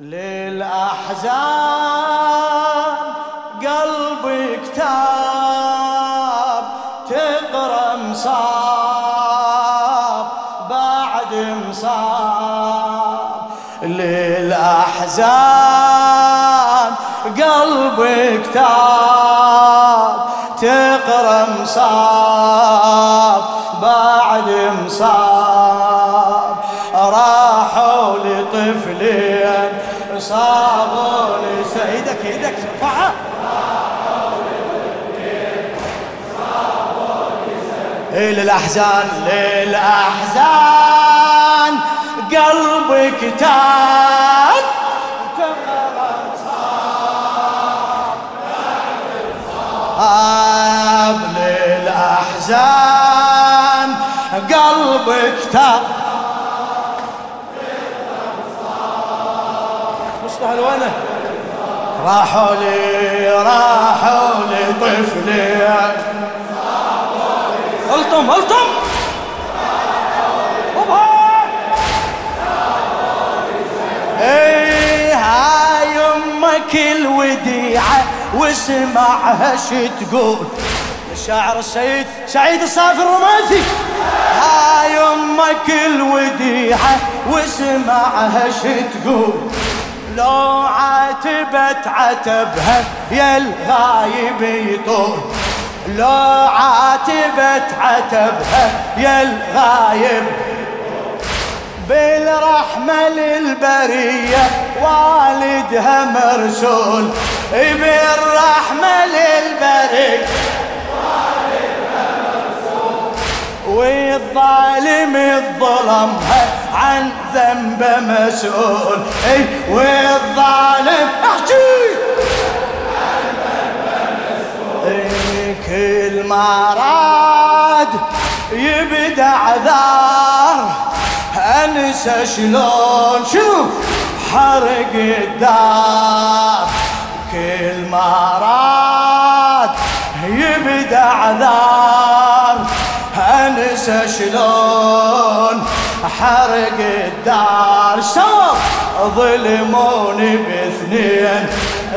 للأحزان قلبي كتاب تقرأ مصاب بعد مصاب. للأحزان قلبي كتاب. لطفلين صابوا لسيدك إيدك إيه للأحزان للأحزان. قلبك تاب. صاب للأحزان. قلبك تاب. مصطفى وينه راحوا لي راحوا لي طفلي. ألطم ألطم. إيه هاي أمك الوديعة واسمعها تقول؟ الشاعر السيد سعيد الصافي الرماثي هاي أمك الوديعة واسمعها تقول؟ لو عاتبت عتبها يا الغايب يطول. لو عاتبت عتبها يا الغايب. بالرحمة للبرية والدها مرسول. بالرحمة للبرية والظالم الظلمها عن ذنب مسؤول. إي والظالم إيه كل ما راد يبدأ عذار أنسى شلون شو؟ حرق الدار. كل ما راد يبدأ عذار شلون حرق الدار؟ سوا ظلموني باثنين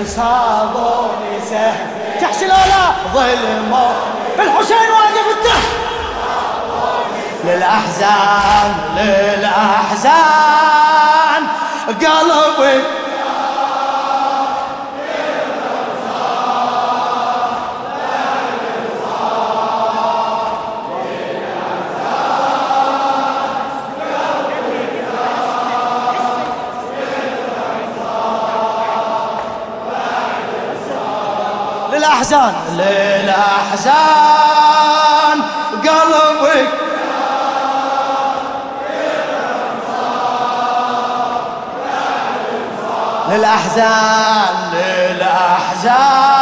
صابوني سهل تحشي لا ظلموا بالحسين واقف التحت للأحزان للأحزان. قلبي للأحزان للأحزان قلبك للأحزان للأحزان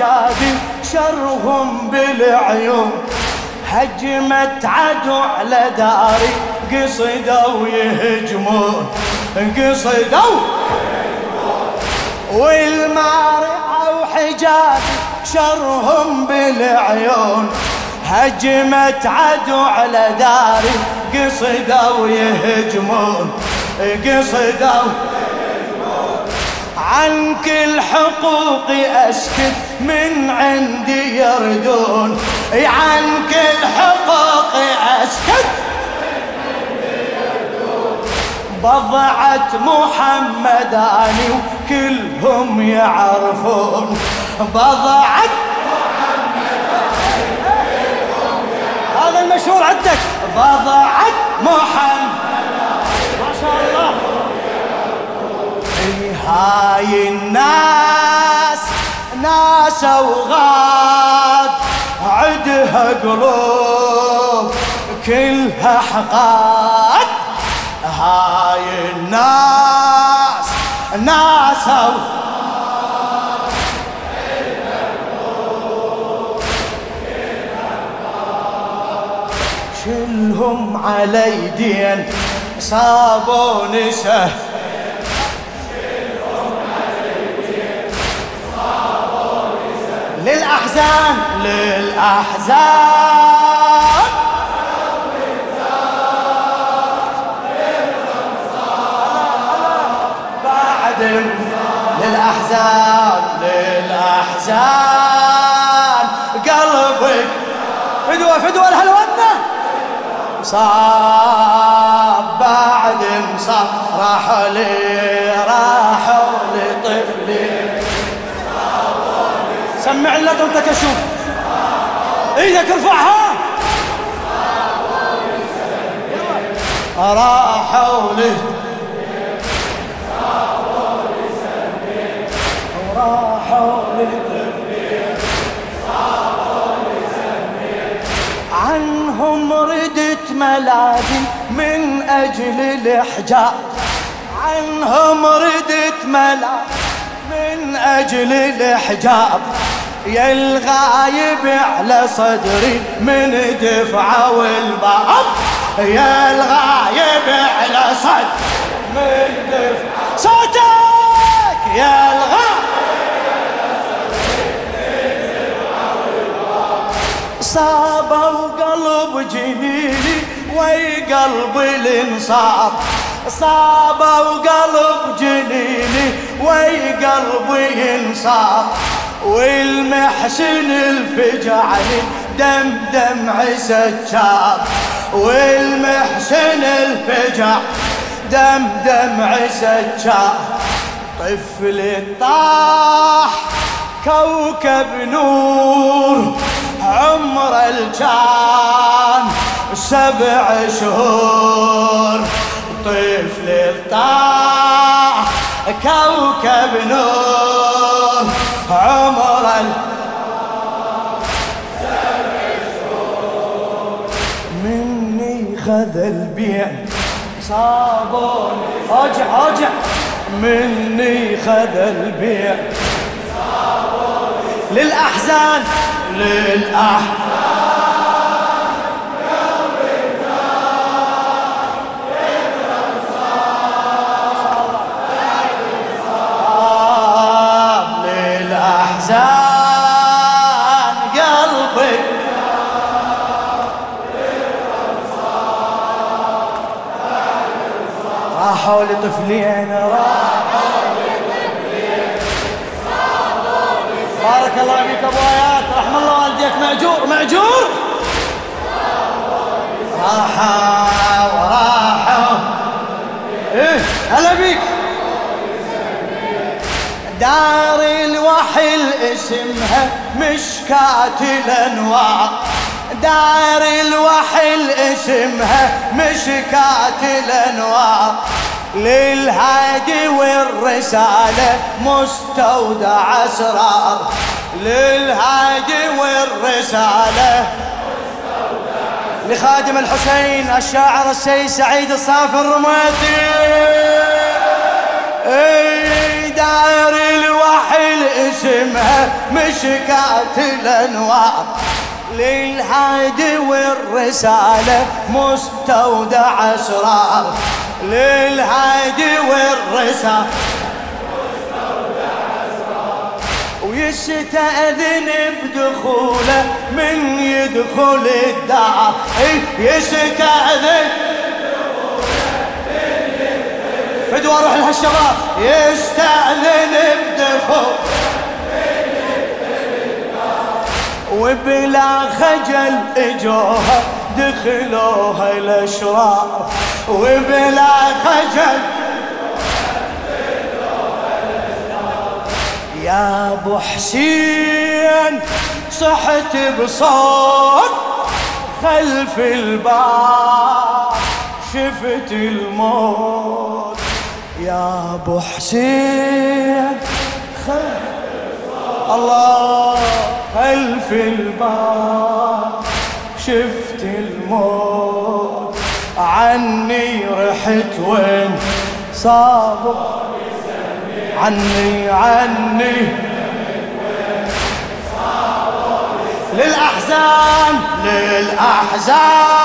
وحجابي شرهم بالعيون. هجمت عدو على داري قصدوا يهجمون. قصدوا! والمارعة وحجابي شرهم بالعيون. هجمت عدو على داري قصدوا يهجمون. قصدوا! عن كل حقوقي أسكت من عندي يردون. عن كل حقوقي أسكت بضعت محمد أني وكلهم يعرفون. بضعت هذا المشهور عندك. بضعت محمد ما شاء الله. هاي الناس ناس وغاد عدها قلوب كلها حقاد. هاي الناس ناس وغاد شلهم على دين صابوا نسه للأحزان للأحزان. للأحزان للأحزان. قلبك فدوة فدوة الهلونة صاب بعد مصاب راحوا لي راحوا سمع لنا طنطك أشوف إيدك ارفعها. راحوا لي راحوا عنهم ردت ملاذي من أجل الإحجاب عنهم ردت ملاذي من أجل الإحجاب. يا الغايب على صدري من دفعة والباب يا الغايب على صدري من دفعة صوتك! يا الغايب. صابوا قلب جنيني وي قلب الانصاب. صابوا قلب جنيني وي قلب ينصاب والمحسن الفجعني دم دمع سجاب والمحسن الفجع دم دمع سجاب طفل طاح كوكب نور عمر الجان سبع شهور. طفل طاح كوكب نور خذ البيع صابون. أوجع أوجع. مني خذ البيع للأحزان للأحزان. لطفلين راحوا بارك الله فيك أبو ايات رحم الله والديك. ماجور ماجور راحوا وراحوا. إيه هلا بيك. دار الوحل اسمها مشكات الانوار دار الوحل اسمها مشكات الانوار للهادي والرسالة مستودع أسرار. للهادي والرسالة لخادم الحسين الشاعر السيد سعيد الصافي الرمادي. أي دار الوحي اسمها مشكات الأنوار. للهادي والرسالة مستودع أسرار. للهادي والرسالة ويستأذن بدخوله من يدخل الدار يستأذن. فدوى روح لها الشباب يستأذن بدخول وبلا خجل إجوها دخلوها الاشرار وبلا خجل يا أبو حسين صحت بصوت خلف الباب شفت الموت. يا أبو حسين خلف الله خلف الباب شفت الموت؟ عني رحت وين؟ صابر. عني عني. للأحزان للأحزان.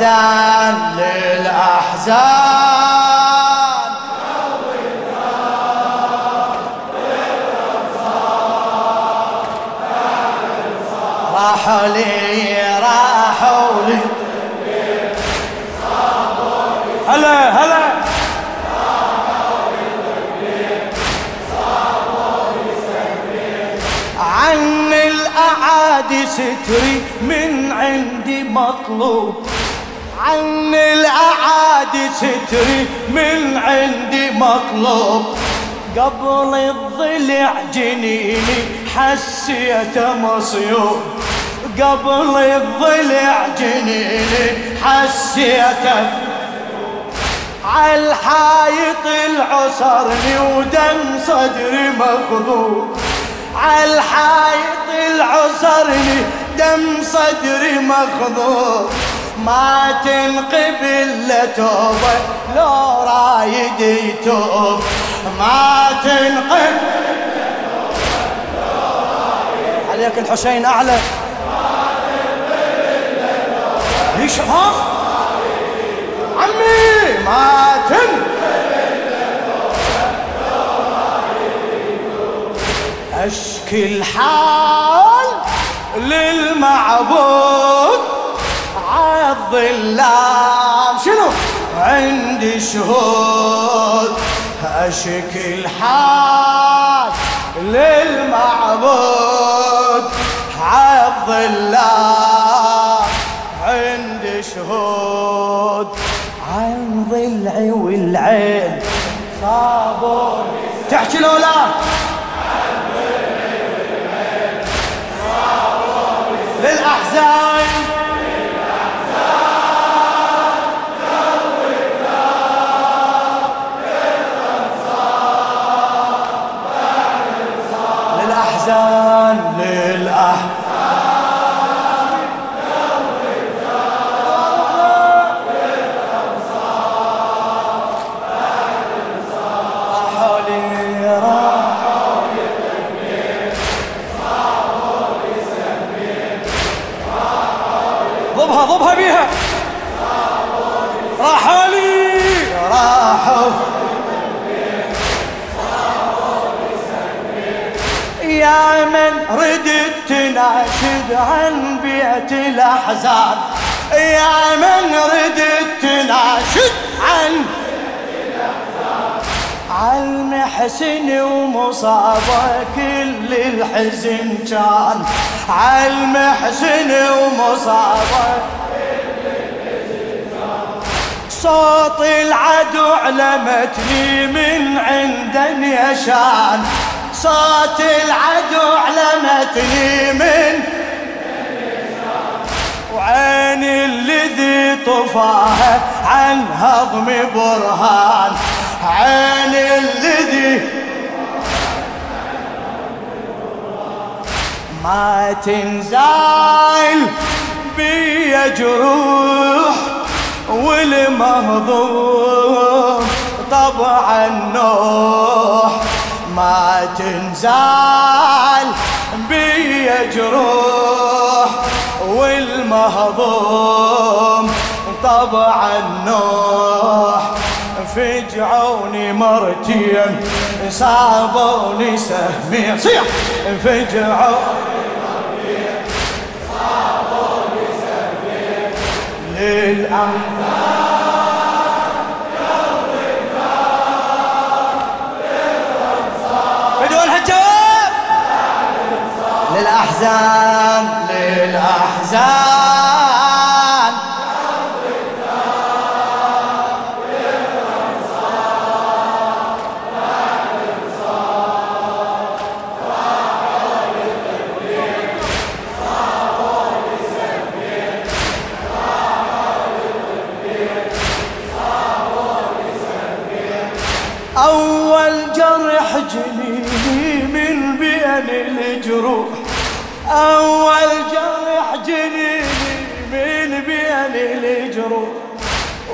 للأحزان للأحزان. راحوا لي راحوا لي. هلا هلا. عن الأعادي ستري من عندي مطلوب. عن الأعادي ستري من عندي مطلوب. قبل الضلع جنيني حسيته مصيوب. قبل الضلع جنيني حسيته عالحايط العصرني ودم صدري مخضوب عالحايط العصرني دم صدري مخضوب ما تنقبل لتوبة لو رايد يتوب. ما تنقبل عليك الحسين أعلى. ليش ها؟ عمي ما تنقبل أشكي الحال للمعبود. عالظلام شنو؟ عندي شهود أشكي الحال للمعبود. عالظلام عندي شهود. عن ضلعي والعين. صابوني. تحكي لو لا ضبها بيها راحوا لي راحوا يا من ردت تناشد عن بيت الأحزان يا من ردت تناشد عن عالمحسن ومصابه كل الحزن كان عالمحسن ومصابه صوت العدو علمتني من عند يشان صوت العدو علمتني من وعين الذي طفاها عن هضم برهان. عين الذي ما تنزال بي جروح. والمهضوم طبعا نوح ما تنزال بي جروح. والمهضوم طبعا نوح فجعوني مرتين صابوني سهمين صيح! فجعوني للأنفال بدون هالجواب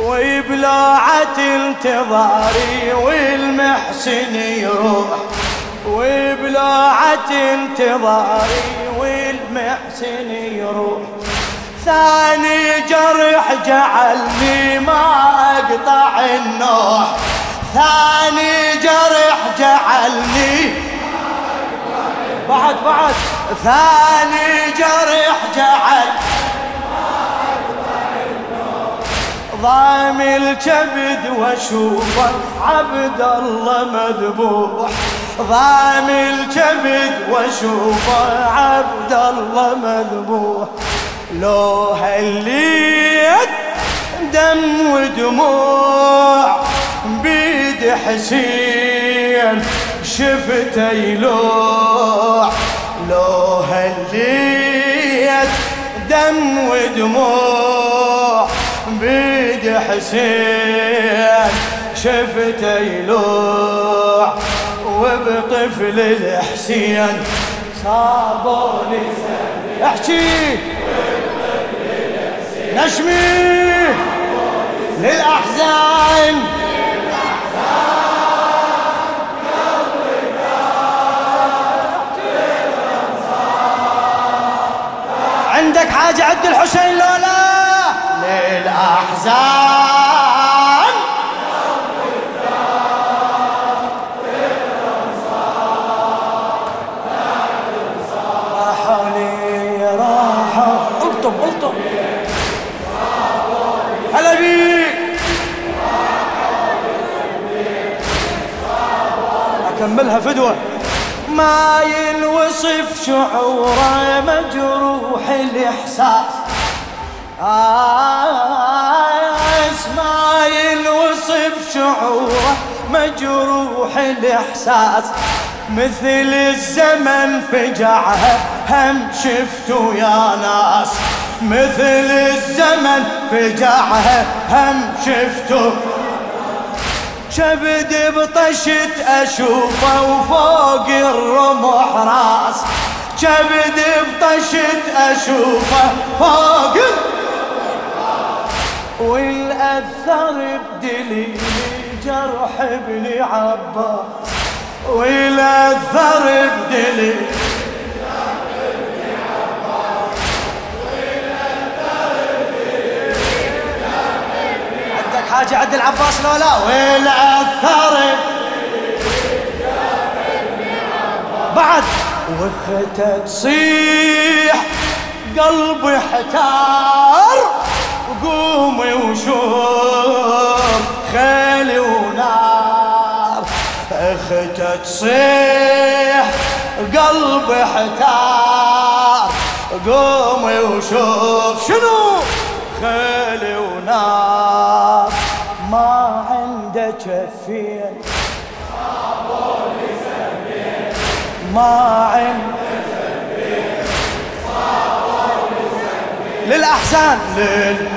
وبلوعة انتظاري والمحسن يروح. وبلوعة انتظاري والمحسن يروح. ثاني جرح جعلني ما أقطع النوح. ثاني جرح جعلني بعد بعد. ثاني جرح جعل ضام الكبد واشوفه عبد الله مذبوح. ضام الكبد واشوفه عبد الله مذبوح. لو هليت دم ودموع بيد حسين شفت يلوع لو هليت دم ودموع. بيد حسين شفت يلوع وبطفل الحسين. صابوني احكي. نشمي. للأحزان. عندك حاجة عبد الحسين لولا؟ للأحزان راحوا لي راحوا الطب هلا بيك. أكملها فدوة. ما ينوصف شعوره مجروح الإحساس. آس ما ينوصف شعوره مجروح الإحساس مثل الزمن فجعها هم شفتوا يا ناس. مثل الزمن فجعها هم شفتوا كبد بطشت أشوفه وفوق الرمح راس. كبد بطشت أشوفه فوق والأثر بدليل جرح ابن عباس. والأثر بدليل عندك حاجة عند العباس لو لا والأثر بعد وختة تصيح قلبي احتار تصيح قلبي احتار قومي وشوف شنو خيلي ونار. ما عنده كفين ما عنده للأحسان لل